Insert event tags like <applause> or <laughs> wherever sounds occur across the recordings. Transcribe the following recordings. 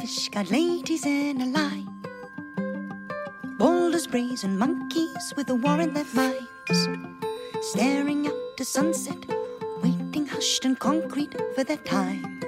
Fishguard ladies in a line. Boulders, brazen monkeys with a war in their minds. Staring out to sunset, waiting hushed and concrete for their time.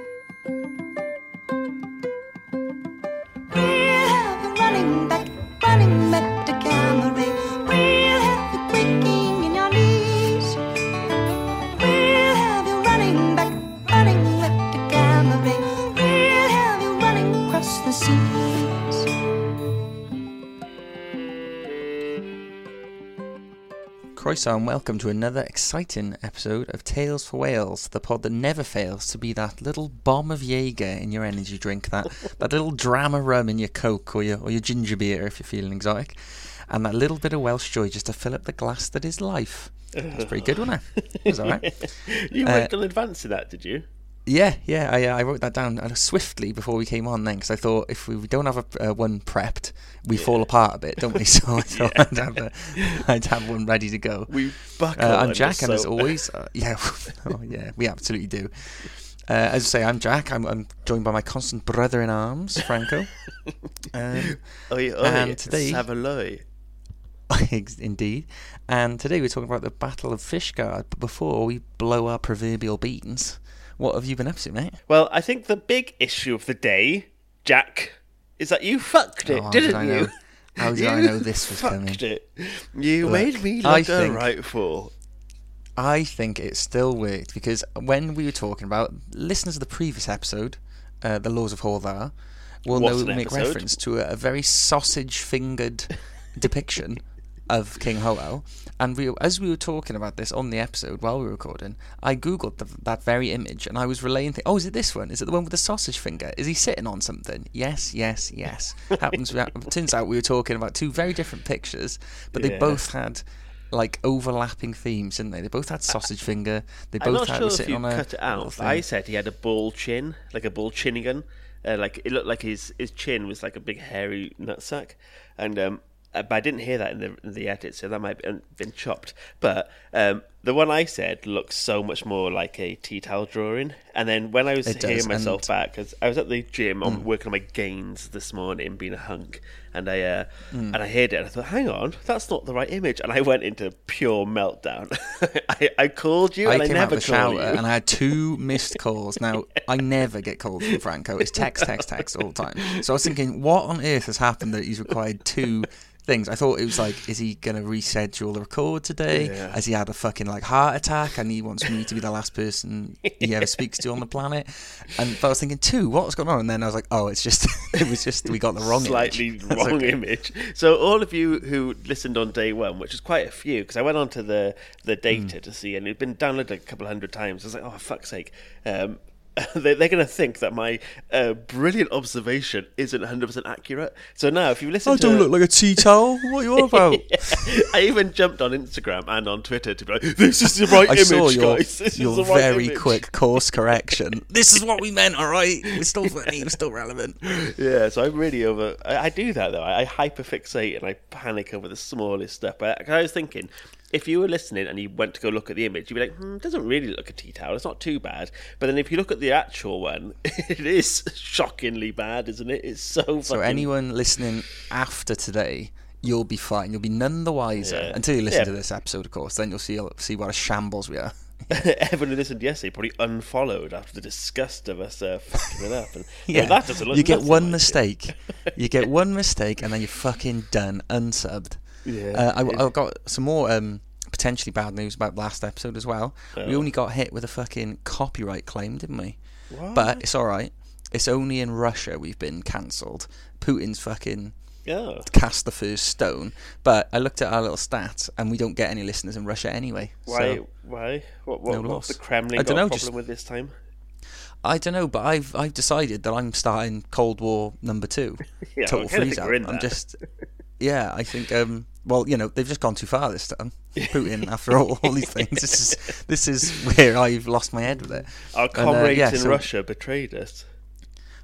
Croeso and welcome to another exciting episode of Tales for Wales, the pod that never fails to be that little bomb of Jaeger in your energy drink, that, <laughs> that little drama rum in your Coke or your, or your ginger beer if you're feeling exotic, and that little bit of Welsh joy just to fill up the glass that is life. That's pretty good, <laughs> wasn't it? It was alright. <laughs> You Uh, worked in advance of that, did you? Yeah, yeah, I, uh, I wrote that down uh, swiftly before we came on then because I thought if we don't have a, uh, one prepped, we fall apart a bit, don't we? <laughs> So I thought I'd, have a, I'd have one ready to go. We buckle. Uh, I'm Jack, and as always, uh, <laughs> yeah, oh, yeah, we absolutely do. Uh, as I say, I'm Jack. I'm, I'm joined by my constant brother in arms, Franco. <laughs> Um, Oi, oi, and today- Savaloy. indeed. And today we're talking about the Battle of Fishguard. But before we blow our proverbial beans, what have you been up to, mate? Well, I think the big issue of the day, Jack, is that you fucked it, Oh, didn't did you? how did you I <laughs> know this was fucked coming? It. You Look, made me I look a think- right fool. I think it still worked because when we were talking about listeners of the previous episode, uh, the laws of Hywel Dda, will know make episode. reference to a, a very sausage-fingered depiction <laughs> of King Hywel. And we, as we were talking about this on the episode while we were recording, I googled the, that very image and I was relaying. Th- oh, is it this one? Is it the one with the sausage finger? Is he sitting on something? Yes, yes, yes. <laughs> Happens. turns out we were talking about two very different pictures, but they Yeah. both had like overlapping themes, didn't they? They both had sausage finger. They I'm both not had sure sitting on a cut it out. I said he had a bull chin, like a bull chinnigan. Uh, like it looked like his his chin was like a big hairy nutsack, and um, uh, but I didn't hear that in the in the edit, so that might have been chopped. But um, the one I said looks so much more like a tea towel drawing. And then when I was It does, hearing myself and- back, because I was at the gym, Mm. I'm working on my gains this morning, being a hunk, and I uh, Mm. and I heard it, and I thought, hang on, that's not the right image, and I went into pure meltdown. <laughs> I, I called you, I and I never of the shower called you. and I had two <laughs> missed calls. Now I never get calls from Franco. It's text, text, text all the time. So I was thinking, what on earth has happened that he's required two things? I thought it was like, is he going to reschedule the record today? Yeah. Has he had a fucking like heart attack and he wants me to be the last person <laughs> he ever speaks to on the planet? And but I was thinking, two, what's going on? And then I was like, oh, it's just <laughs> it was just we got the wrong slightly image. <laughs> Wrong okay. image. So all of you who listened on day one, which is quite a few, because I went onto the the data to see, and it'd been downloaded a couple hundred times. I was like, oh fuck's sake. Um, <laughs> they're going to think that my uh, brilliant observation isn't 100% accurate. So now, if you listen I to don't look like a tea towel. What are you on about? <laughs> I even jumped on Instagram and on Twitter to be like, "This is the right I image, saw your, guys. <laughs> This your is the right very image." quick course correction. this is what we meant, all right? We're still funny, we're still relevant. Yeah, so I'm really over. I, I do that though. I, I hyperfixate and I panic over the smallest stuff. I, I was thinking, if you were listening and you went to go look at the image, you'd be like, hmm, it doesn't really look a tea towel. It's not too bad. But then if you look at the actual one, <laughs> it is shockingly bad, isn't it? It's so. So anyone listening after today, you'll be fine. You'll be none the wiser Yeah. until you listen Yeah. to this episode, of course. Then you'll see see what a shambles we are. <laughs> Everyone who listened yesterday probably unfollowed after the disgust of us uh, fucking it up. And, Yeah, that doesn't look you get one like mistake. you get <laughs> one mistake, and then you're fucking done, unsubbed. Yeah. Uh, I, I've got some more um, potentially bad news about last episode as well. We Oh. only got hit with a fucking copyright claim, didn't we? What? But it's all right. It's only in Russia we've been cancelled. Putin's fucking Yeah. cast the first stone. But I looked at our little stats, and we don't get any listeners in Russia anyway. Why? So Why? What? What? No what's loss. the Kremlin I got a problem just- with this time? I don't know, but I've I've decided that I'm starting Cold War number two. <laughs> Yeah, Total freeze out. I'm just <laughs> yeah. I think um. Well, you know, they've just gone too far this time. Putin, <laughs> after all, all these things, this is this is where I've lost my head with it. Our And, uh, comrades yeah, in so- Russia betrayed us.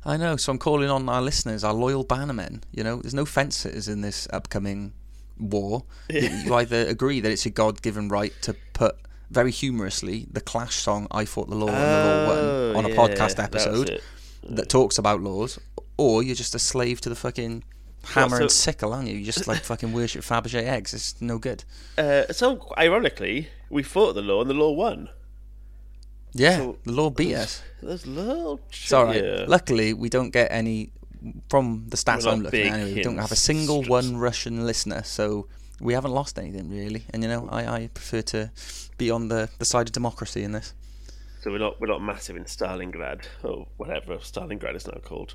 I know, so I'm calling on our listeners, our loyal bannermen. You know, there's no fences in this upcoming war. <laughs> You, you either agree that it's a God-given right to put very humorously the Clash song "I Fought the Law and the Law Oh, Won" on a yeah, podcast episode it. that talks about laws, or you're just a slave to the fucking hammer and so- sickle, aren't you? You just like fucking worship Fabergé eggs. It's no good. Uh, so ironically, we fought the law and the law won. Yeah, So- the law beat us. There's little. All right. Luckily, we don't get any from the stats I'm looking at. Anyway, we don't have a single strips. one Russian listener, so we haven't lost anything really. And you know, I, I prefer to be on the, the side of democracy in this. So we're not we're not massive in Stalingrad or whatever Stalingrad is now called.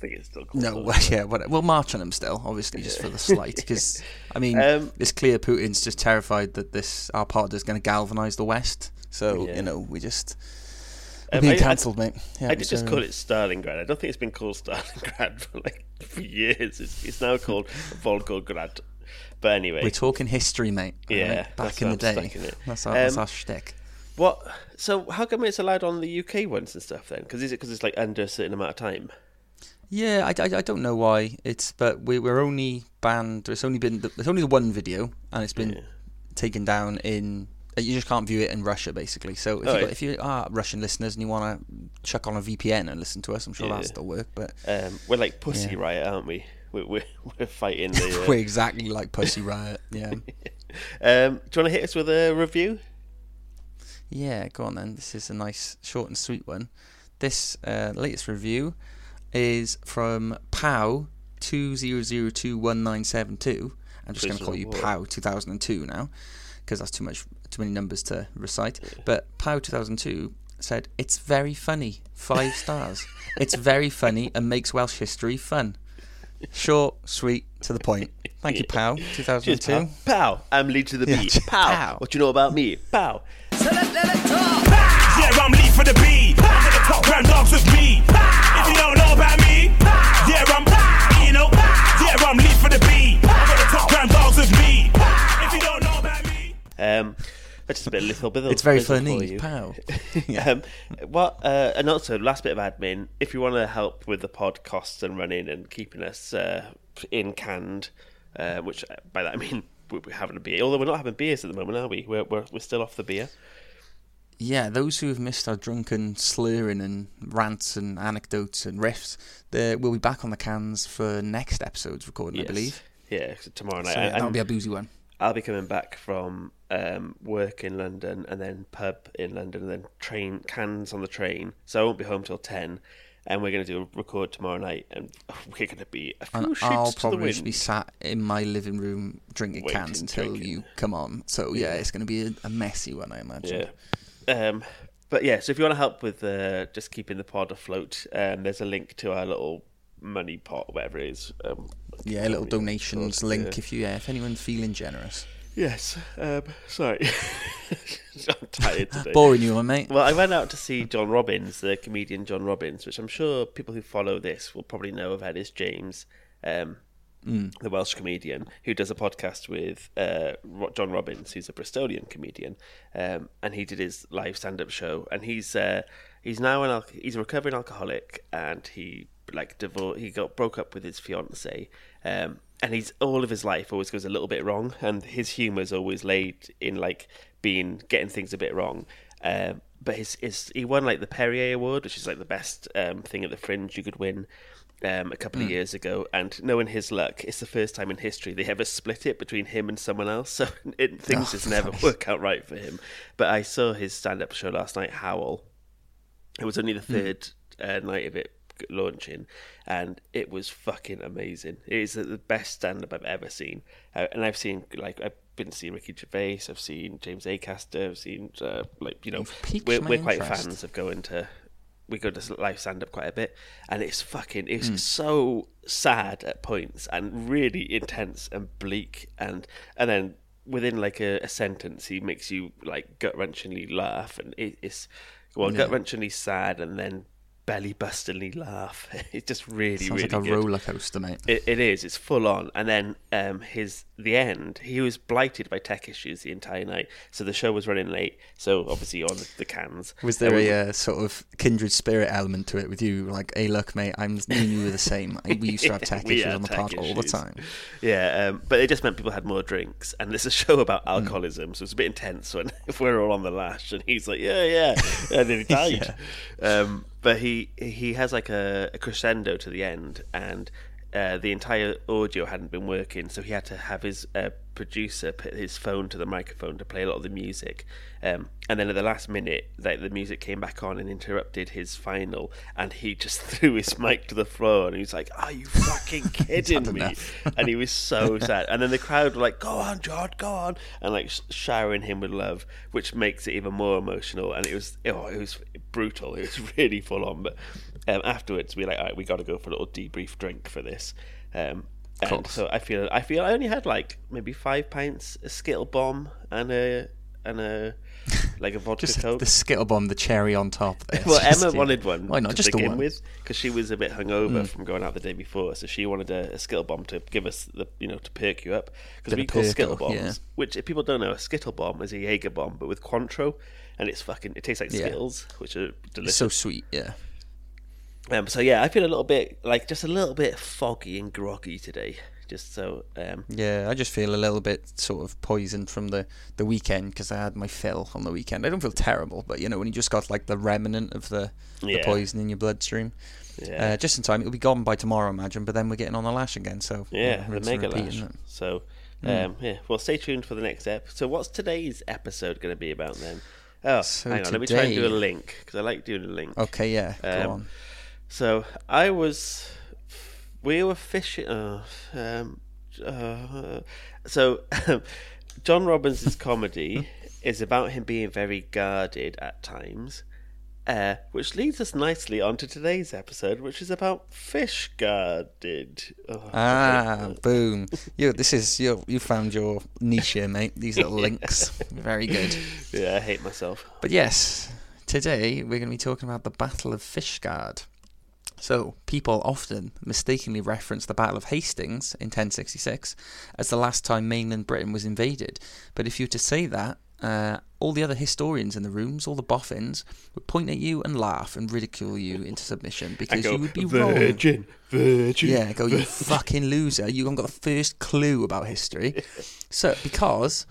I think it's still called. No, well, <laughs> yeah, what, we'll march on them still, obviously, just for the slight. Because <laughs> I mean, Um, it's clear Putin's just terrified that this our pod is going to galvanise the West. So Yeah. you know, we just we're Um, being cancelled, mate. Yeah, I did just call it Stalingrad. I don't think it's been called Stalingrad <laughs> for like for years. It's, it's now called Volgograd. But anyway, We're talking history, mate. Yeah, right? back in the day. in. That's our, that's Um, our shtick. what? So how come it's allowed on the UK ones and stuff then? Because is it because it's like under a certain amount of time? Yeah, I, I, I don't know why it's, but we we're only banned. It's only been there's only the one video, and it's been Yeah. taken down in. uh, You just can't view it in Russia, basically. So if, Oh, you, yeah. if you are Russian listeners and you want to chuck on a VPN and listen to us, I'm sure Yeah. that'll still work. But Um, we're like Pussy. Riot, aren't we? We're we're, <laughs> we're fighting the. <laughs> we're exactly like Pussy Riot. <laughs> Yeah, Uh, um, do you want to hit us with a review? yeah. Go on then. This is a nice, short and sweet one. This uh, latest review is from Pow two zero zero two one nine seven two. I'm just going to call you Pow two thousand and two now, because that's too much, too many numbers to recite. But Pow two thousand two said it's very funny, five stars. it's very funny and makes Welsh history fun. Short, sweet, to the point. Thank you, Pow two thousand and Cheers, two. pal. Pow! I'm lead to the Yeah, beat. Pow. pow. What do you know about me? Pow! Yeah, I'm lead for the beat. For the top grand dogs with me. If you don't know about me, yeah, I'm, you know, yeah, I'm lead for the beat. For the top grand dogs with me. If you don't know about me. Um, just a bit little bit. It's very funny, you. Pow. <laughs> um, what? Uh, and also, last bit of admin. If you want to help with the pod costs and running and keeping us uh, in canned, uh, which uh, by that I mean we- we're having a beer. Although we're not having beers at the moment, are we? We're we're, we're still off the beer. Yeah, those who have missed our drunken slurring and rants and anecdotes and riffs, we'll be back on the cans for next episode's recording, I believe. Yeah, tomorrow night. So yeah, that'll be a boozy one. I'll be coming back from um, work in London and then pub in London and then train cans on the train. So I won't be home till ten, and we're going to do a record tomorrow night, and <laughs> we're going to be a few And I'll to the probably wind. just be sat in my living room drinking Waiting, cans until drinking. you come on. So yeah, it's going to be a, a messy one, I imagine. Yeah. Um, but yeah, so if you want to help with uh, just keeping the pod afloat, um, there's a link to our little money pot, or whatever it is. Um, Yeah, a little donations link yeah. if you yeah, if anyone's feeling generous. Yes. Um, sorry, <laughs> I'm tired today. Boring you, mate. Well, I went out to see John Robbins, the comedian John Robbins, which I'm sure people who follow this will probably know of Elis James, um, the Welsh comedian, who does a podcast with uh, John Robbins, who's a Bristolian comedian, um, and he did his live stand-up show, and he's uh, he's now an al- he's a recovering alcoholic, and he like divor- he got broke up with his fiance, um, and he's all of his life always goes a little bit wrong, and his humour is always laid in like being getting things a bit wrong. Um, but his, his he won like the Perrier Award, which is like the best um, thing at the Fringe you could win. Um, a couple of years ago, and knowing his luck, it's the first time in history they ever split it between him and someone else. <laughs> So it, things Oh, just never nice. work out right for him. But I saw his stand-up show last night, Howl, it was only the third uh, night of it launching, and it was fucking amazing. It is the best stand up I've ever seen, uh, and I've seen like I've been seeing Ricky Gervais, I've seen James Acaster, I've seen uh, like you know we're, we're quite fans of going to. We go to live stand up quite a bit, and it's fucking it's Hmm. so sad at points and really intense and bleak, and and then within like a, a sentence he makes you like gut wrenchingly laugh, and it, it's well gut wrenchingly sad, and then belly bustingly laugh. <laughs> It's just really Sounds really like a good. roller coaster, mate. It, it is. It's full on. And then um, his the end. He was blighted by tech issues the entire night, so the show was running late. So obviously on the cans. Was there a uh, sort of kindred spirit element to it with you? Like, hey, look, mate, I'm me and you were the same. We used to have <laughs> tech issues on the pod all the time. Yeah, um, but it just meant people had more drinks, and there's a show about Hmm. alcoholism, so it's a bit intense when if <laughs> we're all on the lash, and he's like, "Yeah, yeah," and then he died. um, but he he has like a, a crescendo to the end, and uh, the entire audio hadn't been working, so he had to have his uh, producer put his phone to the microphone to play a lot of the music. Um, and then at the last minute, like the music came back on and interrupted his final, and he just <laughs> threw his mic to the floor, and he was like, "Are you fucking <laughs> kidding me?" <laughs> and he was so sad. And then the crowd were like, "Go on, George, go on," and like sh- showering him with love, which makes it even more emotional. And it was, oh, it was brutal. It was really full on. But um, afterwards, we were like, "All right, we got to go for a little debrief drink for this." Um, and so I feel, I feel, I only had like maybe five pints, a Skittle bomb, and a and a <laughs> like a vodka Just coke. the skittle bomb, the cherry on top. <laughs> There. Well, Just, Emma yeah. wanted one Why not? to Just the begin one. Mm. with because she was a bit hungover from going out the day before, so she wanted a, a skittle bomb to give us the you know to perk you up because we call skittle bombs, yeah. which if people don't know, a skittle bomb is a Jaeger bomb but with Cointreau, and it's fucking it tastes like Yeah. Skittles, which are It's delicious. so sweet. Yeah. Um, so yeah, I feel a little bit like just a little bit foggy and groggy today. Just so um, Yeah, I just feel a little bit sort of poisoned from the, the weekend because I had my fill on the weekend. I don't feel terrible, but you know when you just got like the remnant of the, the Yeah. poison in your bloodstream, yeah, uh, just in time. It'll be gone by tomorrow, I imagine. But then we're getting on the lash again. So yeah, the rinse mega lash. it? So um, yeah, well, stay tuned for the next ep. So what's today's episode going to be about then? Oh, So hang on, let me try and do a link because I like doing a link. Okay, yeah, go Um, on. So I was, we were fishing. Uh, um, uh, so <laughs> John Robbins' comedy <laughs> is about him being very guarded at times, uh, which leads us nicely onto today's episode, which is about fish guarded. Oh, Ah, boom! <laughs> You, this is you. You found your niche here, mate. These little links, very good. yeah, I hate myself. But yes, today we're going to be talking about the Battle of Fishguard. So, people often mistakenly reference the Battle of Hastings in 1066 as the last time mainland Britain was invaded. But if you were to say that, uh, all the other historians in the rooms, all the boffins, would point at you and laugh and ridicule you into submission because go, you would be wrong. virgin, virgin. Yeah, go, you fucking loser. You haven't got the first clue about history. So, because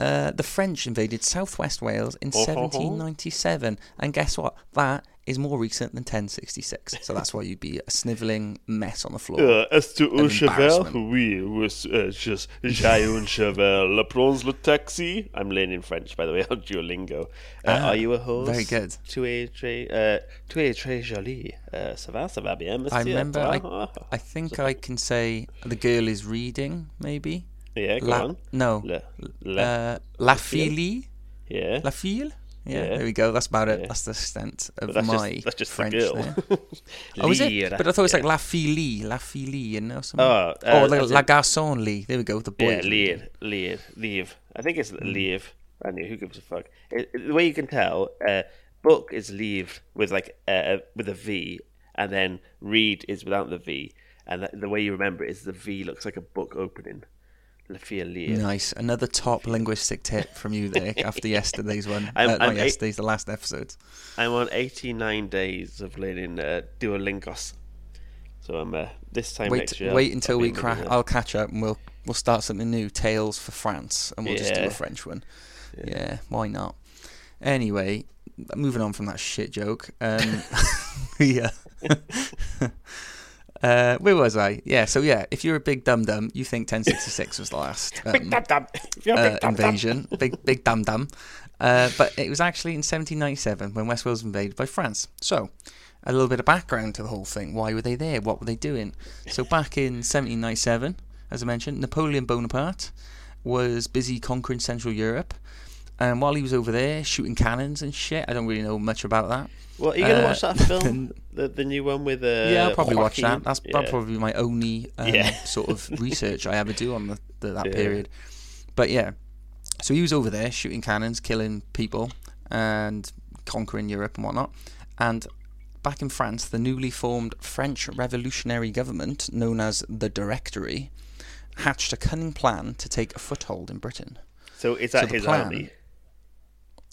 uh, the French invaded southwest Wales in Oh, ho, ho. 1797. And guess what? That is more recent than 1066. So that's why you'd be a snivelling mess on the floor. Uh, as to cheval, oui, uh, just j'ai un cheval. Prends le taxi. I'm learning French, by the way, <laughs> on Duolingo. Uh, Ah, are you a horse? very good. Tu es très, uh, tu es très jolie. Uh, ça va, ça va bien, monsieur. I remember, I, I think I can say the girl is reading, maybe. yeah, go La, on. no. Le, le, Uh, la fille? yeah. La fille? Yeah, Yeah. there we go. That's about it. Yeah. That's the extent of that's my just, that's just French the girl. there. <laughs> Oh, is it? But I thought it was like yeah. La Fille, La Fille, you know? Something. Oh, oh, uh, like as La Garçon Lee. There we go, the boy. Yeah, leave, leave, leave. I think it's leave. I knew who gives a fuck. It, it- the way you can tell, uh, book is leave with like uh, with a V, and then read is without the V, and the, the way you remember it is the V looks like a book opening. Nice. Another top linguistic tip from you there <laughs> after yesterday's one. I'm- uh, I'm eight- yesterday's, the last episode. I'm on 89 days of learning uh, Duolingos, so I'm uh, this time Wait, next year. wait I'll- until I'll we crack. I'll catch up and we'll we'll start something new. Tales for France, and we'll just do a French one. Yeah. why not? Anyway, moving on from that shit joke. Um, <laughs> yeah. <laughs> Uh, where was I? Yeah, so yeah, if you're a big dum dum, you think 1066 was the last <laughs> um, Dum dum. If you're a uh, big dum dum. invasion, big big dum dum. Uh, but it was actually in 1797 when West Wales was invaded by France. So, a little bit of background to the whole thing. Why were they there? What were they doing? So, back in 1797, as I mentioned, Napoleon Bonaparte was busy conquering Central Europe. And while he was over there shooting cannons and shit, I don't really know much about that. Well, are you gonna Uh, watch that film? <laughs> the the new one with uh, yeah, I'll probably watch that. That's Yeah. probably my only um, Yeah. <laughs> sort of research I ever do on the, the, that Yeah. period. But yeah, so he was over there shooting cannons, killing people, and conquering Europe and whatnot. And back in France, the newly formed French revolutionary government, known as the Directory, hatched a cunning plan to take a foothold in Britain. So is that So his plan- army?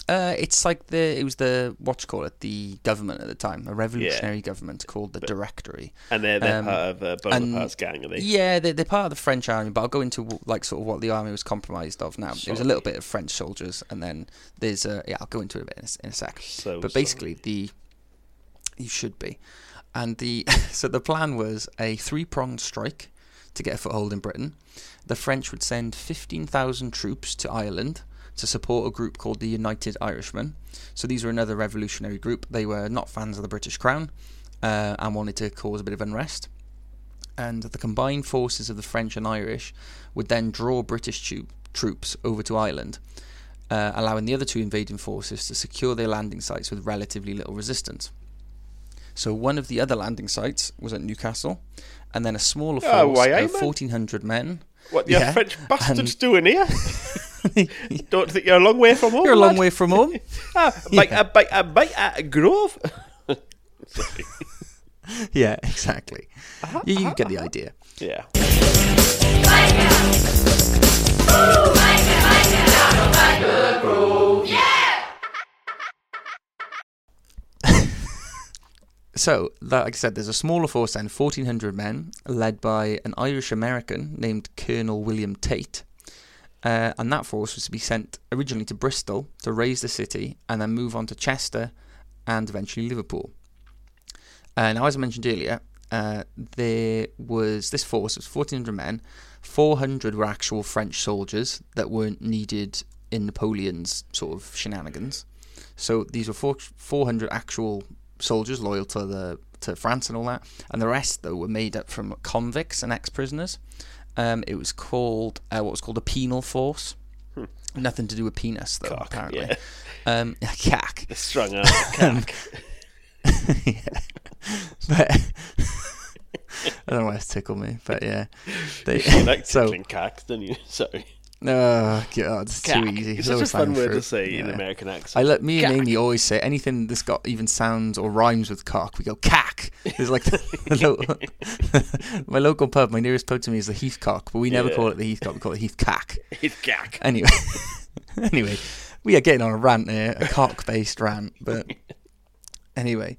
Uh, it's like the it was the what you call it the government at the time, a revolutionary government called the Directory. And they're, they're Um, part of uh, Bonaparte's gang, are they? Yeah, they're, they're part of the French army, but I'll go into like sort of what the army was compromised of now. There was a little bit of French soldiers, and then there's uh, yeah, I'll go into it a bit in a, in a sec. So but sorry. basically, the You should be. And the <laughs> so the plan was a three pronged strike to get a foothold in Britain. The French would send 15,000 troops to Ireland to support a group called the United Irishmen. So these were another revolutionary group. They were not fans of the British Crown uh, and wanted to cause a bit of unrest. And the combined forces of the French and Irish would then draw British tu- troops over to Ireland, uh, allowing the other two invading forces to secure their landing sites with relatively little resistance. So one of the other landing sites was at Newcastle, and then a smaller force Oh, why, of 1,400 men. What the Yeah, French bastards and- doing here? <laughs> <laughs> Don't think you're a long way from home. You're a long lad? way from home. <laughs> Ah, bite, a bite, a bite at a grove. <laughs> Yeah, exactly. Uh-huh, you, you uh-huh, get the uh-huh. idea. Yeah. So, like I said, there's a smaller force then, 1,400 men, led by an Irish American named Colonel William Tate. Uh, and that force was to be sent originally to Bristol to raise the city and then move on to Chester and eventually Liverpool. Uh, now, as I mentioned earlier, uh, there was this force, it was 1,400 men, 400 were actual French soldiers that weren't needed in Napoleon's sort of shenanigans. So these were four, 400 actual soldiers loyal to the to France and all that, and the rest though were made up from convicts and ex-prisoners. Um, it was called uh, what was called a penal force. Nothing to do with penis though, Cock, apparently. yeah. Um, <laughs> cack. The strung out <laughs> cack. <laughs> yeah. But I don't know why it's tickled me, but yeah. They, you like so, tickling cacks, don't you? Sorry. Oh god, it's Cack. too easy. It's Lower such a fun word to say in American accent. I let me and Amy always say anything that's got even sounds or rhymes with cock. We go cack. There's like <laughs> the, the lo- <laughs> my local pub. My nearest pub to me is the Heathcock, but we never Yeah. call it the Heathcock. We call it Heathcack. It's <laughs> cack. Anyway, anyway, we are getting on a rant here, a cock-based rant. But anyway,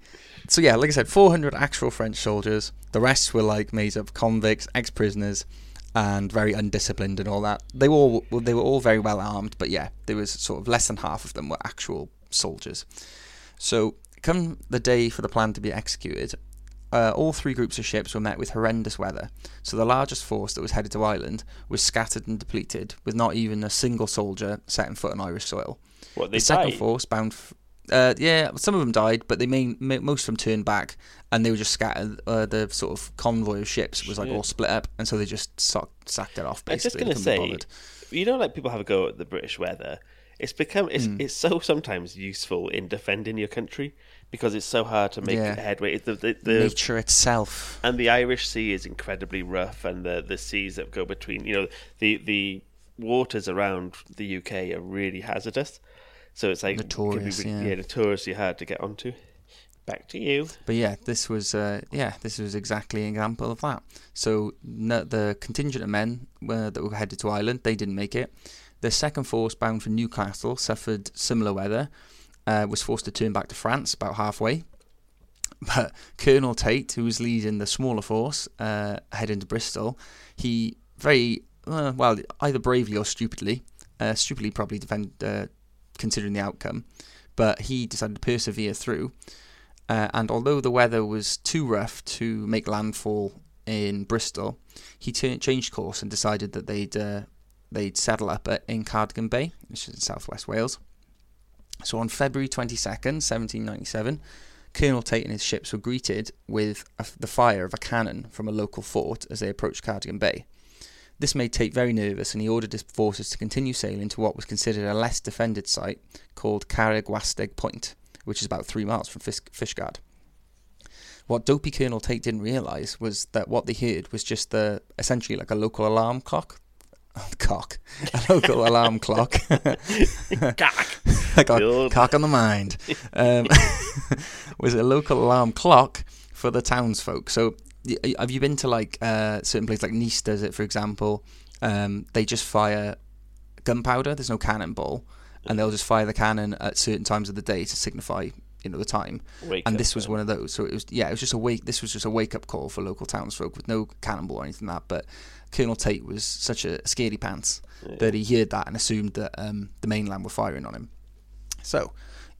so yeah, like I said, 400 actual French soldiers. The rest were like made up convicts, ex-prisoners, and very undisciplined and all that. They were all they were all very well armed, but yeah, there was sort of less than half of them were actual soldiers. So, come the day for the plan to be executed, uh, all three groups of ships were met with horrendous weather. So the largest force that was headed to Ireland was scattered and depleted, with not even a single soldier setting foot on Irish soil. What, they the second died? force bound. F- uh, yeah, some of them died, but they main, mo- most of them turned back, and they were just scattered. Uh, the sort of convoy of ships was like all split up, and so they just sock, sacked it off. I was just gonna They couldn't be say, you know, like people have a go at the British weather. It's become it's Hmm. it's so sometimes useful in defending your country because it's so hard to make Yeah. headway. The, the, the, nature itself. and the Irish Sea is incredibly rough, and the the seas that go between, you know, the the waters around the UK are really hazardous. So it's like it can be Notorious, really- yeah. yeah, notoriously hard to get onto. Back to you. But yeah, this was uh, yeah, this was exactly an example of that. So no, the contingent of men uh, that were headed to Ireland, they didn't make it. The second force bound for Newcastle suffered similar weather, uh, was forced to turn back to France about halfway. <laughs> But Colonel Tate, who was leading the smaller force uh, heading to Bristol, he very uh, well either bravely or stupidly, uh, stupidly probably defend uh, considering the outcome, but he decided to persevere through. Uh, and although the weather was too rough to make landfall in Bristol, he tu- changed course and decided that they'd uh, they'd settle up at, in Cardigan Bay, which is in southwest Wales. So on February twenty second, seventeen ninety seven, Colonel Tate and his ships were greeted with a, the fire of a cannon from a local fort as they approached Cardigan Bay. This made Tate very nervous, and he ordered his forces to continue sailing to what was considered a less defended site called Carregwastad Point, which is about three miles from Fish- Fishguard. What dopey Colonel Tate didn't realise was that what they heard was just the essentially like a local alarm clock. <laughs> Cock, a local <laughs> alarm clock. Cack. <laughs> I got Good. cock on the mind. Um, was a local alarm clock for the townsfolk. So, have you been to like uh, certain places like Nice? Does it, for example? Um, they just fire gunpowder. There's no cannonball, and they'll just fire the cannon at certain times of the day to signify, you know, the time. Wake and this was one of those. So it was, yeah, it was just a wake. This was just a wake up call for local townsfolk with no cannonball or anything like that. But Colonel Tate was such a scaredy pants that he heard that and assumed that um, the mainland were firing on him. So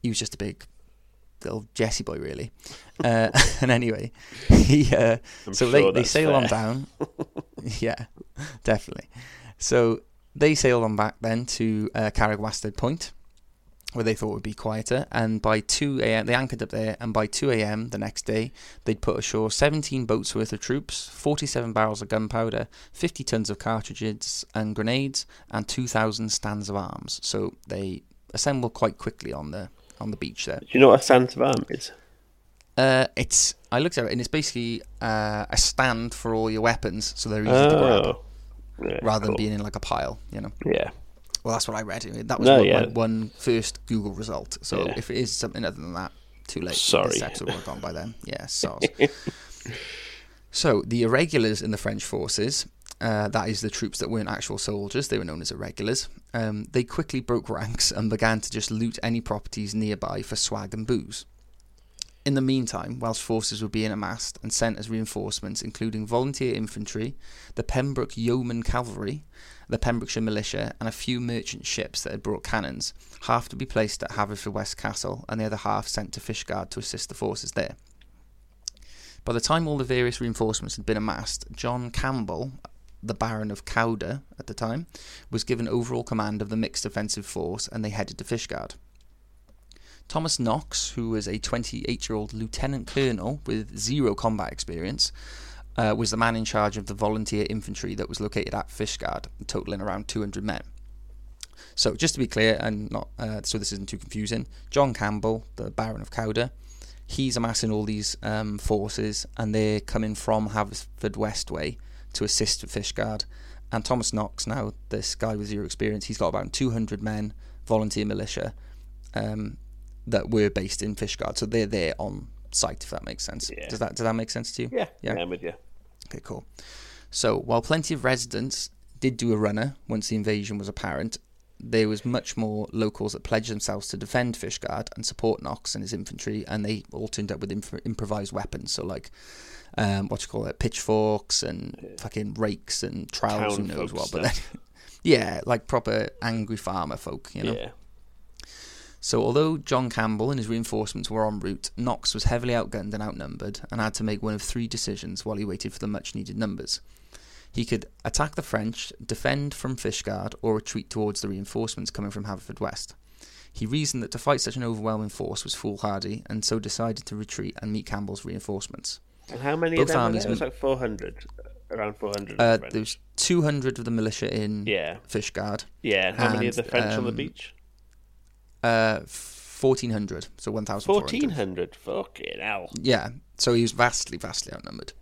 he was just a big little Jesse boy, really. <laughs> Uh, <laughs> and anyway, he uh, so sure they, they sail on down. <laughs> yeah, definitely. So they sailed on back then to uh, Carregwastad Point, where they thought would be quieter. And by 2 a.m., they anchored up there. And by 2 a.m. the next day, they'd put ashore 17 boats worth of troops, 47 barrels of gunpowder, 50 tons of cartridges and grenades, and 2,000 stands of arms. So they assembled quite quickly on the on the beach there. Do you know what a stand of arm is? Uh, it's I looked at it and it's basically uh, a stand for all your weapons, so they're easy to grab Oh. Yeah, rather than being in like a pile. You know. Yeah. Well, that's what I read. That was No, one, yeah. one, first Google result. So Yeah. if it is something other than that, too late. Sorry. This episode have gone by then. Yeah, <laughs> so the irregulars in the French forces, uh, that is the troops that weren't actual soldiers, they were known as irregulars, um, they quickly broke ranks and began to just loot any properties nearby for swag and booze. In the meantime, Welsh forces were being amassed and sent as reinforcements, including volunteer infantry, the Pembroke Yeoman Cavalry, the Pembrokeshire Militia, and a few merchant ships that had brought cannons, half to be placed at Haverfordwest Castle and the other half sent to Fishguard to assist the forces there. By the time all the various reinforcements had been amassed, John Campbell, the Baron of Cawdor at the time, was given overall command of the mixed offensive force and they headed to Fishguard. Thomas Knox, who was a 28 year old lieutenant colonel with zero combat experience, uh, was the man in charge of the volunteer infantry that was located at Fishguard, totaling around 200 men. So, just to be clear, and not uh, so this isn't too confusing, John Campbell, the Baron of Cawdor, he's amassing all these um, forces, and they're coming from Haverfordwest Way to assist Fishguard. And Thomas Knox, now this guy with zero experience, he's got about 200 men, volunteer militia, um, that were based in Fishguard. So they're there on site, if that makes sense. Yeah. Does that does that make sense to you? Yeah. Yeah. I'm with you. Okay, cool. So while plenty of residents did do a runner once the invasion was apparent, there was much more locals that pledged themselves to defend Fishguard and support Knox and his infantry, and they all turned up with imp- improvised weapons. So like, um, what you call it, pitchforks and fucking rakes and trowels, who Town knows what. But then, <laughs> yeah, like proper angry farmer folk, you know. Yeah. So, although John Campbell and his reinforcements were en route, Knox was heavily outgunned and outnumbered and had to make one of three decisions while he waited for the much needed numbers. He could attack the French, defend from Fishguard, or retreat towards the reinforcements coming from Haverfordwest. He reasoned that to fight such an overwhelming force was foolhardy and so decided to retreat and meet Campbell's reinforcements. And how many Both of them were there? It was like 400. Around 400. Uh, French. there was 200 of the militia in Yeah. Fishguard, Yeah. And how many of and, the French on the um, beach? Uh, 1400, so 1,400. 1400. Fucking hell. Yeah, so he was vastly, vastly outnumbered.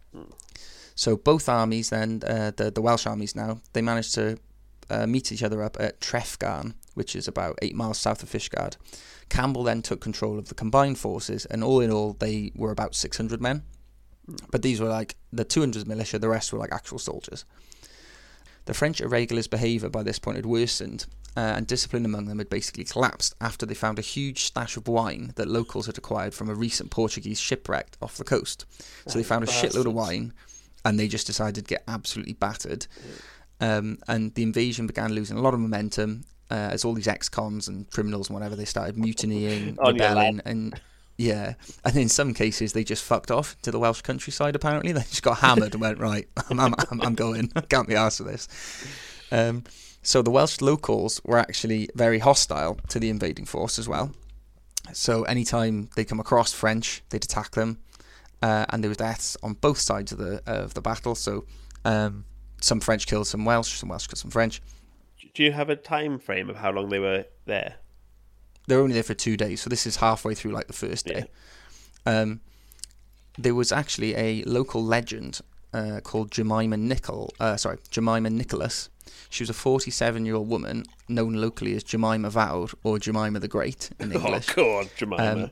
So both armies, then uh, the the Welsh armies now, they managed to uh, meet each other up at Trefgarn, which is about eight miles south of Fishguard. Campbell then took control of the combined forces, and all in all, they were about 600 men. But these were like the 200 militia; the rest were like actual soldiers. The French irregulars' behaviour by this point had worsened, uh, and discipline among them had basically collapsed after they found a huge stash of wine that locals had acquired from a recent Portuguese shipwreck off the coast. So they found a shitload of wine, and they just decided to get absolutely battered. Um, and the invasion began losing a lot of momentum uh, as all these ex-cons and criminals and whatever they started mutinying, <laughs> rebelling, and yeah, and in some cases they just fucked off to the Welsh countryside. Apparently, <laughs> they just got hammered and went right. I'm, I'm, I'm, going. Can't be asked for this. Um, so the Welsh locals were actually very hostile to the invading force as well. So anytime they come across French, they'd attack them, uh, and there was deaths on both sides of the of the battle. So um, some French killed some Welsh, some Welsh killed some French. Do you have a time frame of how long they were there? They were only there for two days, so this is halfway through like the first day. Um, there was actually a local legend uh, called Jemima Nicol. Uh, sorry, Jemima Nicholas. She was a 47-year-old woman known locally as Jemima Fawr or Jemima the Great in <laughs> English. Oh, God, Jemima. Um,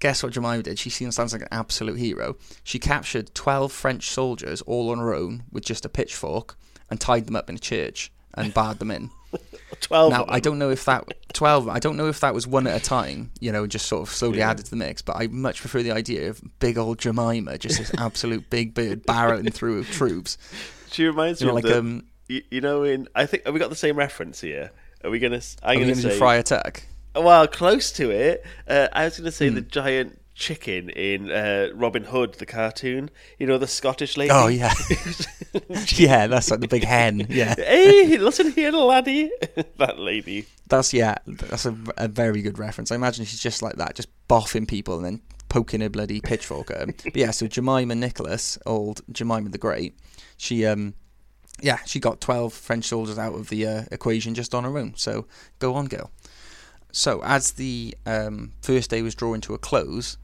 Guess what Jemima did? She seems sounds like an absolute hero. She captured 12 French soldiers all on her own with just a pitchfork and tied them up in a church and barred them in. <laughs> 12 Now I don't know if that 12 I don't know if that was one at a time, you know, just sort of slowly added to the mix, but I much prefer the idea of big old Jemima, just this <laughs> absolute big bird barreling through of troops. She reminds You me know, of like the, um you, you know, in I think have we got the same reference here? Are we gonna? I'm are gonna gonna say. do Friar Tuck? well, close to it. Uh, I was going to say Hmm. the giant chicken in uh, Robin Hood, the cartoon. You know, the Scottish lady. Oh yeah, <laughs> yeah. That's like the big hen. Yeah, <laughs> hey, listen here, laddie. <laughs> that lady. that's yeah. That's a, a very good reference. I imagine she's just like that, just boffing people and then poking a bloody pitchfork at them. But yeah, so Jemima Nicholas, old Jemima the Great, she um. Yeah, she got 12 French soldiers out of the uh, equation just on her own. So go on, girl. So, as the um, first day was drawing to a close,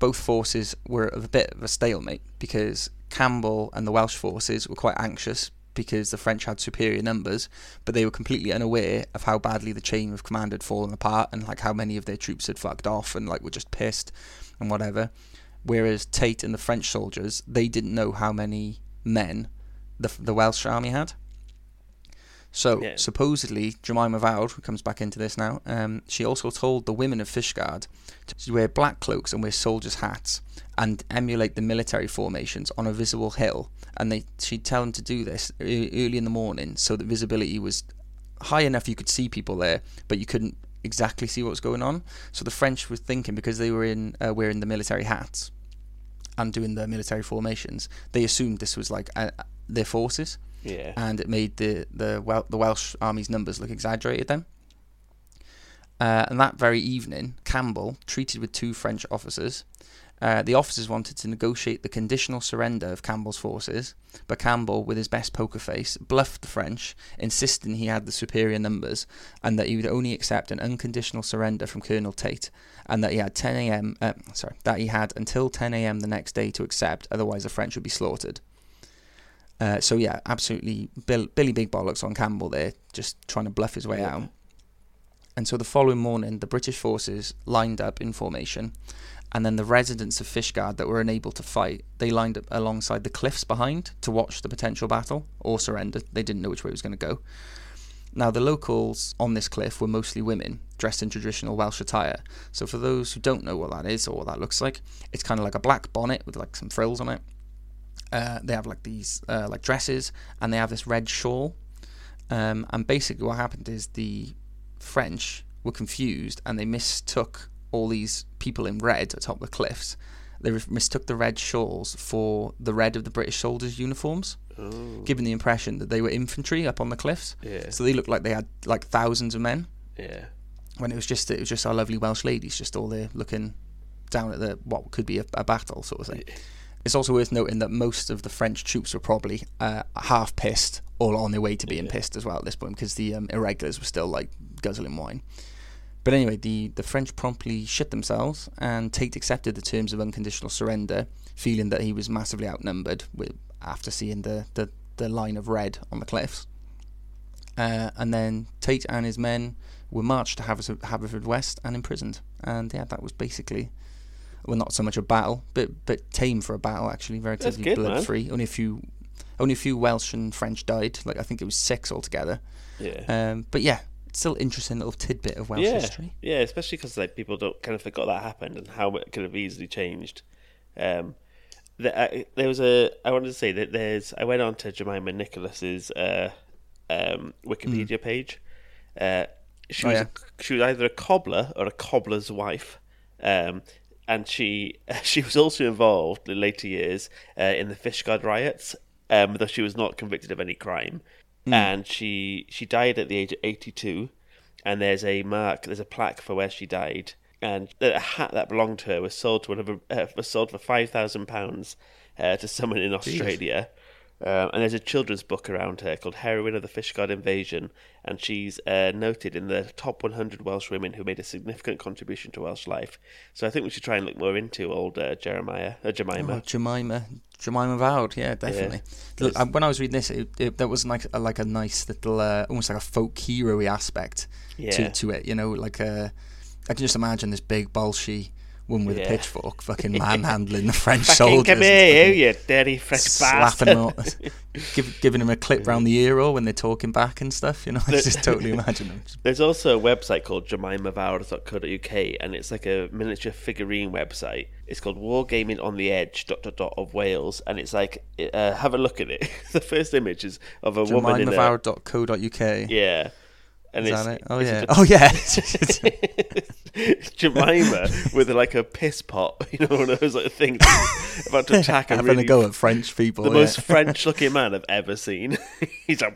both forces were at a bit of a stalemate because Campbell and the Welsh forces were quite anxious because the French had superior numbers, but they were completely unaware of how badly the chain of command had fallen apart and like how many of their troops had fucked off and like were just pissed and whatever. Whereas Tate and the French soldiers, they didn't know how many men the the Welsh army had. So Yeah. supposedly Jemima Fawr, who comes back into this now, um, she also told the women of Fishguard to wear black cloaks and wear soldiers' hats and emulate the military formations on a visible hill. And they she'd tell them to do this early in the morning so that visibility was high enough you could see people there, but you couldn't exactly see what was going on. So the French were thinking because they were in uh, wearing the military hats and doing the military formations, they assumed this was like uh, their forces Yeah. and it made the the Wel- the Welsh army's numbers look exaggerated then. Uh, and that very evening, Campbell treated with two French officers. Uh, the officers wanted to negotiate the conditional surrender of Campbell's forces, but Campbell, with his best poker face, bluffed the French, insisting he had the superior numbers and that he would only accept an unconditional surrender from Colonel Tate, and that he had 10 a.m. Uh, sorry, that he had until 10 a.m. the next day to accept, otherwise the French would be slaughtered. Uh, so yeah, absolutely Bill, Billy Big Bollocks on Campbell there, just trying to bluff his way Yeah. out. And so the following morning, the British forces lined up in formation, and then the residents of Fishguard that were unable to fight, they lined up alongside the cliffs behind to watch the potential battle or surrender. They didn't know which way it was going to go. Now, the locals on this cliff were mostly women dressed in traditional Welsh attire. So, for those who don't know what that is or what that looks like, it's kind of like a black bonnet with like some frills on it. Uh, they have like these uh, like dresses, and they have this red shawl. Um, and basically, what happened is the French were confused and they mistook all these people in red atop the cliffs. They mistook the red shawls for the red of the British soldiers' uniforms, Oh. giving the impression that they were infantry up on the cliffs. Yeah. So they looked like they had like thousands of men, Yeah. when it was just it was just our lovely Welsh ladies, just all there looking down at the what could be a, a battle sort of thing. It's also worth noting that most of the French troops were probably uh, half pissed or on their way to being pissed as well at this point because the um, irregulars were still like guzzling wine. But anyway, the, the French promptly shit themselves, and Tate accepted the terms of unconditional surrender, feeling that he was massively outnumbered with, after seeing the, the, the line of red on the cliffs. Uh, and then Tate and his men were marched to Haverford, Haverfordwest and imprisoned. And yeah, that was basically, well, not so much a battle, but but tame for a battle actually, relatively good, man. blood free. Only a few, only a few Welsh and French died. Like I think it was six altogether. Yeah. Um, but yeah, still interesting little tidbit of Welsh yeah. history. Yeah, especially because like people don't kind of forgot that happened and how it could have easily changed. Um, the, uh, there was a. I wanted to say that there's. I went on to Jemima Nicholas's uh, um, Wikipedia page. Uh, she Oh, was yeah. a, she was either a cobbler or a cobbler's wife, um, and she <laughs> she was also involved in later years uh, in the Fishguard riots, um, though she was not convicted of any crime. And she she died at the age of eighty two, and there's a mark, there's a plaque for where she died, and a hat that belonged to her was sold to one of her, uh, was sold for five thousand pounds uh, to someone in Australia. Um, and there's a children's book around her called Heroine of the Fishguard Invasion, and she's uh, noted in the top 100 Welsh women who made a significant contribution to Welsh life. So I think we should try and look more into old uh, Jeremiah, uh, Jemima. Oh, Jemima, Jemima Fawr, yeah, definitely. There's- uh, when I was reading this, it, it, there was like a, like a nice little, uh, almost like a folk hero-y aspect Yeah. to to it. You know, like a, I can just imagine this big bolshy woman with Yeah. a pitchfork, fucking <laughs> manhandling the French Fucking soldiers, come here, you you dirty fresh slapping them, bastard. <laughs> all, give, giving him a clip round the ear or when they're talking back and stuff. You know, I just totally <laughs> imagine them. There's also a website called jemimavowed.co.uk and it's like a miniature figurine website. It's called Wargaming on the Edge dot dot dot of Wales and it's like uh, have a look at it. the first image is of a woman in a yeah, and Is it's, that it? Oh it's yeah. Oh yeah. It's <laughs> <laughs> Jemima with like a piss pot, <laughs> you know, one of those like things about to attack Having really a go at French people. the yeah. most French-looking man I've ever seen. He's like,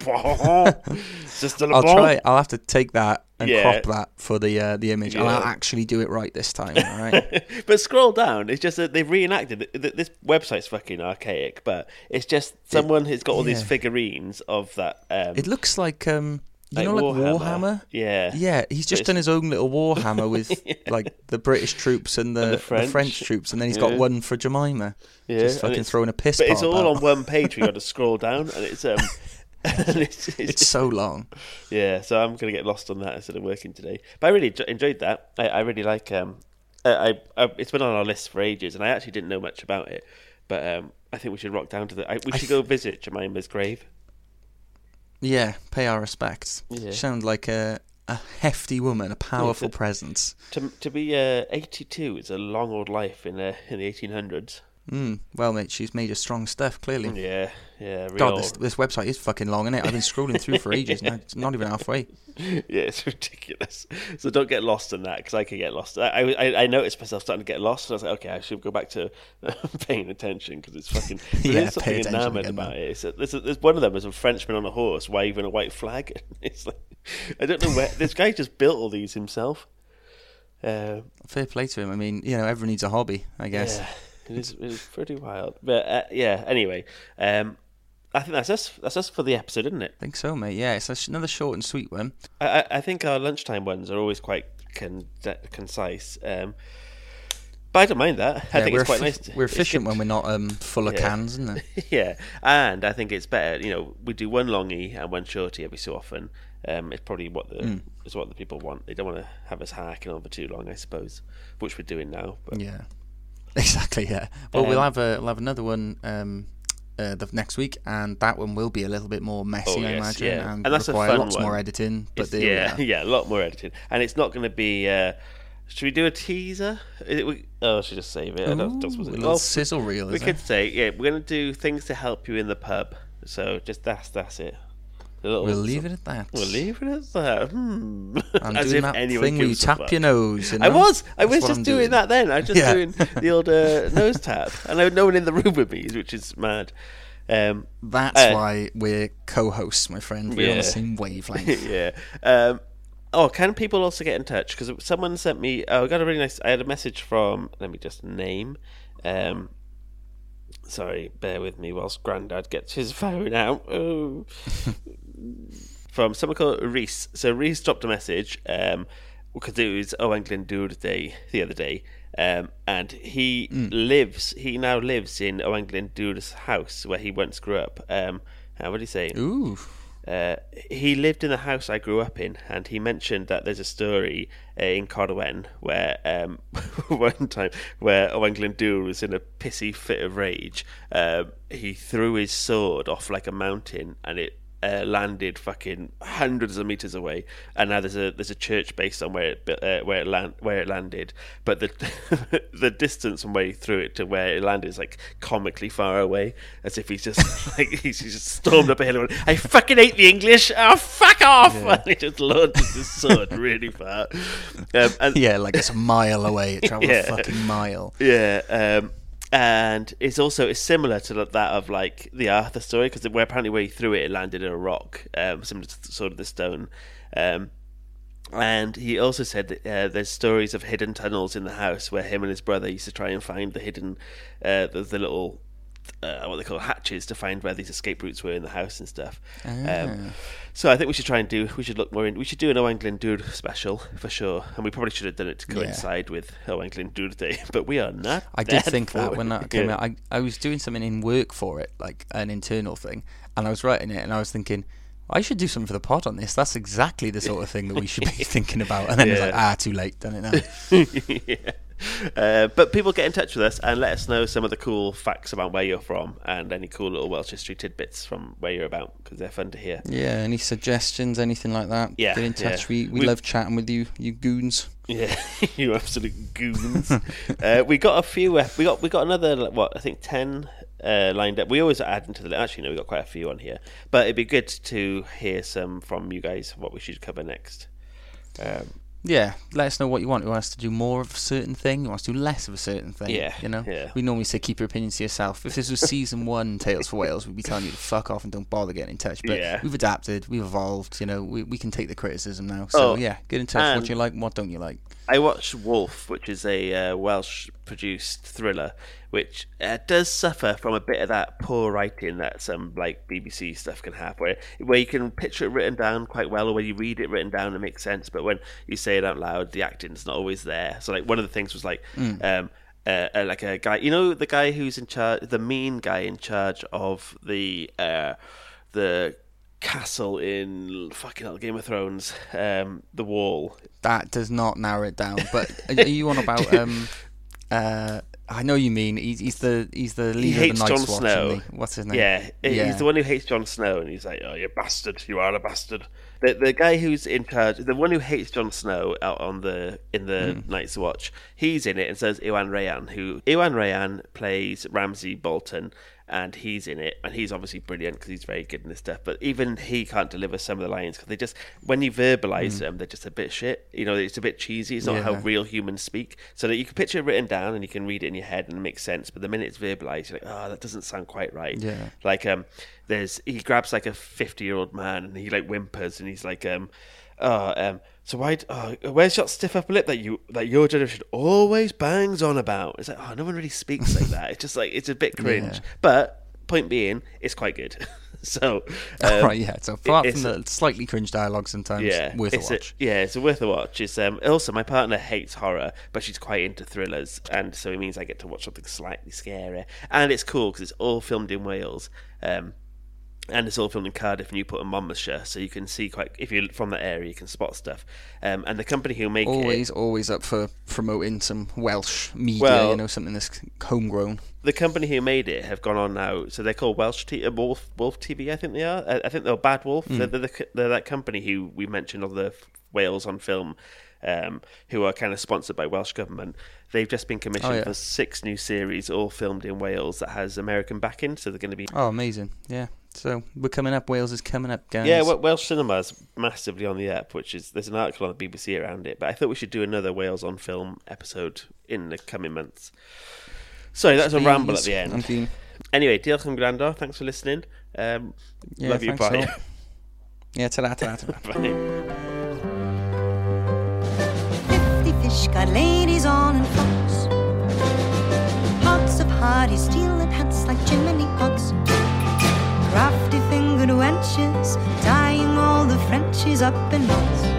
just a I'll try. I'll have to take that and Yeah. crop that for the uh, the image, and I'll actually do it right this time. All right. but scroll down. It's just that they've reenacted it. This website's fucking archaic, but it's just someone has got all these figurines of that. Um, it looks like um, you like know, like Warhammer. Yeah, Yeah, he's just done his own little Warhammer with <laughs> like the British troops and the, And the the, French. French. troops, and then he's Yeah. got one for Jemima. Yeah, just fucking throwing a piss But it's all about. on one page. We got to scroll down, and it's um, <laughs> <laughs> and it's, it's, It's so long. yeah. So I'm gonna get lost on that instead of working today. But I really enjoyed that. I, I really like um, I, I, I it's been on our list for ages, and I actually didn't know much about it. But um, I think we should rock down to the. I, we should go visit Jemima's grave. Yeah, pay our respects. Yeah. She sounds like a a hefty woman, a powerful but- presence. To to be uh, 82 is a long old life in uh, in the 1800s. Mm, well, mate, she's made of strong stuff. Clearly. Yeah, yeah, real. God, this, this website is fucking long, isn't it? I've been scrolling through for ages now. It's not even halfway. <laughs> yeah, it's ridiculous. So don't get lost in that because I could get lost. I, I I noticed myself starting to get lost. So I was like, okay, I should go back to <laughs> paying attention because it's fucking. <laughs> Yeah, There's something again, about man. it. It's a, there's, there's one of them is a Frenchman on a horse waving a white flag. It's like I don't know where this guy just built all these himself. Uh, Fair play to him. I mean, you know, everyone needs a hobby, I guess. Yeah, it is, it is pretty wild. But uh, yeah, anyway, um, I think that's us. That's us for the episode, isn't it? I think so, mate. Yeah, it's another short and sweet one. I, I- I think our lunchtime ones are always quite con- concise. Um, but I don't mind that. I Yeah, think it's quite effi- nice. To, We're efficient when we're not um, full of Yeah. cans, isn't it? <laughs> yeah, and I think it's better. You know, we do one longy and one shorty every so often. Um, it's probably what the Mm. is what the people want. They don't want to have us hacking on for too long, I suppose, which we're doing now. But Yeah, <laughs> exactly. Yeah. Well, we'll Um, have a we'll have another one um, uh, the next week, and that one will be a little bit more messy, Oh, I imagine, yeah. and, And that's a require lots more editing. But there we yeah, <laughs> yeah, a lot more editing, and it's not going to be. Uh, should we do a teaser? It, we, oh, I should just save it. I don't, don't suppose a it- little well, sizzle reel. we could it? say, yeah, we're going to do things to help you in the pub. So just that's that's it. Little- We'll leave it at that. We'll leave it at that. Hmm. I'm As doing if that thing where you tap your nose. You I was. I That's was just I'm doing, that then. I was just Yeah. doing the old uh, nose tap, and I had no one in the room with me, which is mad. Um, That's Uh, why we're co-hosts, my friend. We're on the same wavelength. <laughs> yeah. Um, oh, can people also get in touch? Because someone sent me. Oh, I got a really nice. I had a message from. Let me just name. Um, sorry, bear with me whilst Grandad gets his <laughs> phone out. Oh. <laughs> from someone called Reese. So Reese dropped a message. Um, because it was Oh England Day the other day, um, and he lives. He now lives in Oh England Dude's house where he once grew up. Um, how would he say? Ooh. Uh, he lived in the house I grew up in, and he mentioned that there's a story uh, in Corwen where um, <laughs> one time where Owain Glyndŵr was in a pissy fit of rage. Um, he threw his sword off like a mountain, and it uh, landed fucking hundreds of meters away. And now there's a there's a church based on where it uh, where it land where it landed, but the <laughs> the distance from where he threw it to where it landed is like comically far away, as if he's just <laughs> like he's just stormed up a hill and went, "I fucking hate the English! Oh fuck off!" <laughs> And he just launches his sword really far. Um, and Yeah, like it's a mile away. It travelled Yeah. a fucking mile. yeah, um, and it's also it's similar to that of like the Arthur story because where apparently where he threw it, it landed in a rock, um, similar to sort of the stone. Um, and he also said that uh, there's stories of hidden tunnels in the house where him and his brother used to try and find the hidden, uh, the, the little. Uh, what they call hatches to find where these escape routes were in the house and stuff. Um, so I think we should try and do. We should look more in. We should do an Owain Glyndŵr special for sure, and we probably should have done it to Yeah. coincide with Owain Glyndŵr Day. <laughs> But we are not. I did think that when that came Yeah. out. I, I was doing something in work for it, like an internal thing, and I was writing it, and I was thinking, I should do something for the pod on this. That's exactly the sort of thing that we should be <laughs> thinking about. And then it's Yeah. like, ah, too late, done it now. <laughs> yeah. <laughs> Uh, but people get in touch with us and let us know some of the cool facts about where you're from and any cool little Welsh history tidbits from where you're about because they're fun to hear. yeah, any suggestions, anything like that? Yeah, get in touch. yeah. We, we We- love chatting with you, you goons. Yeah, <laughs> you absolute goons. uh, we got a few. ep- We got we got another what I think ten uh, lined up. We always add into the actually no, we got quite a few on here, but it'd be good to hear some from you guys what we should cover next. Um, Yeah, let us know what you want. You want us to do more of a certain thing? You want us to do less of a certain thing? Yeah, You know? yeah. We normally say keep your opinions to yourself. If this was season <laughs> one Tales for Wales, we'd be telling you to fuck off and don't bother getting in touch. But Yeah. we've adapted, we've evolved, you know, we, we can take the criticism now. So Oh, yeah, get in touch. what you like what don't you like? I watched Wolf, which is a uh, Welsh-produced thriller, which uh, does suffer from a bit of that poor writing that some like BBC stuff can have, where where you can picture it written down quite well, or when you read it written down, it makes sense, but when you say it out loud, the acting's not always there. So like one of the things was like. Um, uh, uh, like a guy, you know, the guy who's in charge, the mean guy in charge of the uh, the castle in fucking hell, Game of Thrones, um, the Wall. That does not narrow it down. <laughs> But are you on about um uh I know you mean he's, he's the he's the leader hates of the Night's Watch. Snow. he? What's his name? Yeah, Yeah. he's the one who hates Jon Snow, and he's like, "Oh, you bastard! You are a bastard." The the guy who's in charge, the one who hates Jon Snow out on the in the Hmm. Night's Watch, he's in it, and says Iwan Rheon, who Iwan Rheon plays Ramsay Bolton, and he's in it, and he's obviously brilliant because he's very good in this stuff. But even he can't deliver some of the lines because they just when you verbalize them, they're just a bit shit. You know, it's a bit cheesy. It's not how Hmm. Real humans speak. So that you can picture it written down and you can read it in your head and it makes sense. But the minute it's verbalized, you're like, oh, that doesn't sound quite right. Yeah. Like um, there's he grabs like a fifty year old man and he like whimpers and he's like um, oh um, so why oh, where's your stiff upper lip that you that your generation always bangs on about? It's like oh, no one really speaks like that. It's just like it's a bit <laughs> cringe. Yeah. But point being, it's quite good. <laughs> so <laughs> um, right, yeah. So apart from the slightly cringe dialogue sometimes, yeah, worth a watch. yeah, it's worth a watch. It's um, also my partner hates horror, but she's quite into thrillers, and so it means I get to watch something slightly scary, and it's cool because it's all filmed in Wales. Um, and it's all filmed in Cardiff, Newport, and Monmouthshire, so you can see quite. If you're from that area, you can spot stuff. Um, and the company who make always, it, always always up for promoting some Welsh media. Well- you know, something that's homegrown. the company who made it have gone on now. So they're called Welsh T- uh, Wolf Wolf TV, I think they are. I, I think they're Bad Wolf. They're, they're, the, they're that company who we mentioned on the Wales on film, um, who are kind of sponsored by Welsh government. They've just been commissioned Oh, yeah. for six new series, all filmed in Wales, that has American backing. So they're going to be. Oh, amazing! Yeah. So we're coming up. Wales is coming up, guys. Yeah, well, Welsh cinema's massively on the up, which is there's an article on the BBC around it. But I thought we should do another Wales on film episode in the coming months. Sorry, that's a ramble at the end. keen. Anyway, diolch yn gwrando. Thanks for listening. Um, Yeah, love you. thanks Bye. all. Yeah, ta-da, ta-da, ta-da. <laughs> bye. Fifty Fishguard ladies on and floats. Pots of hardy steel wenches, tying all the Frenchies up in knots.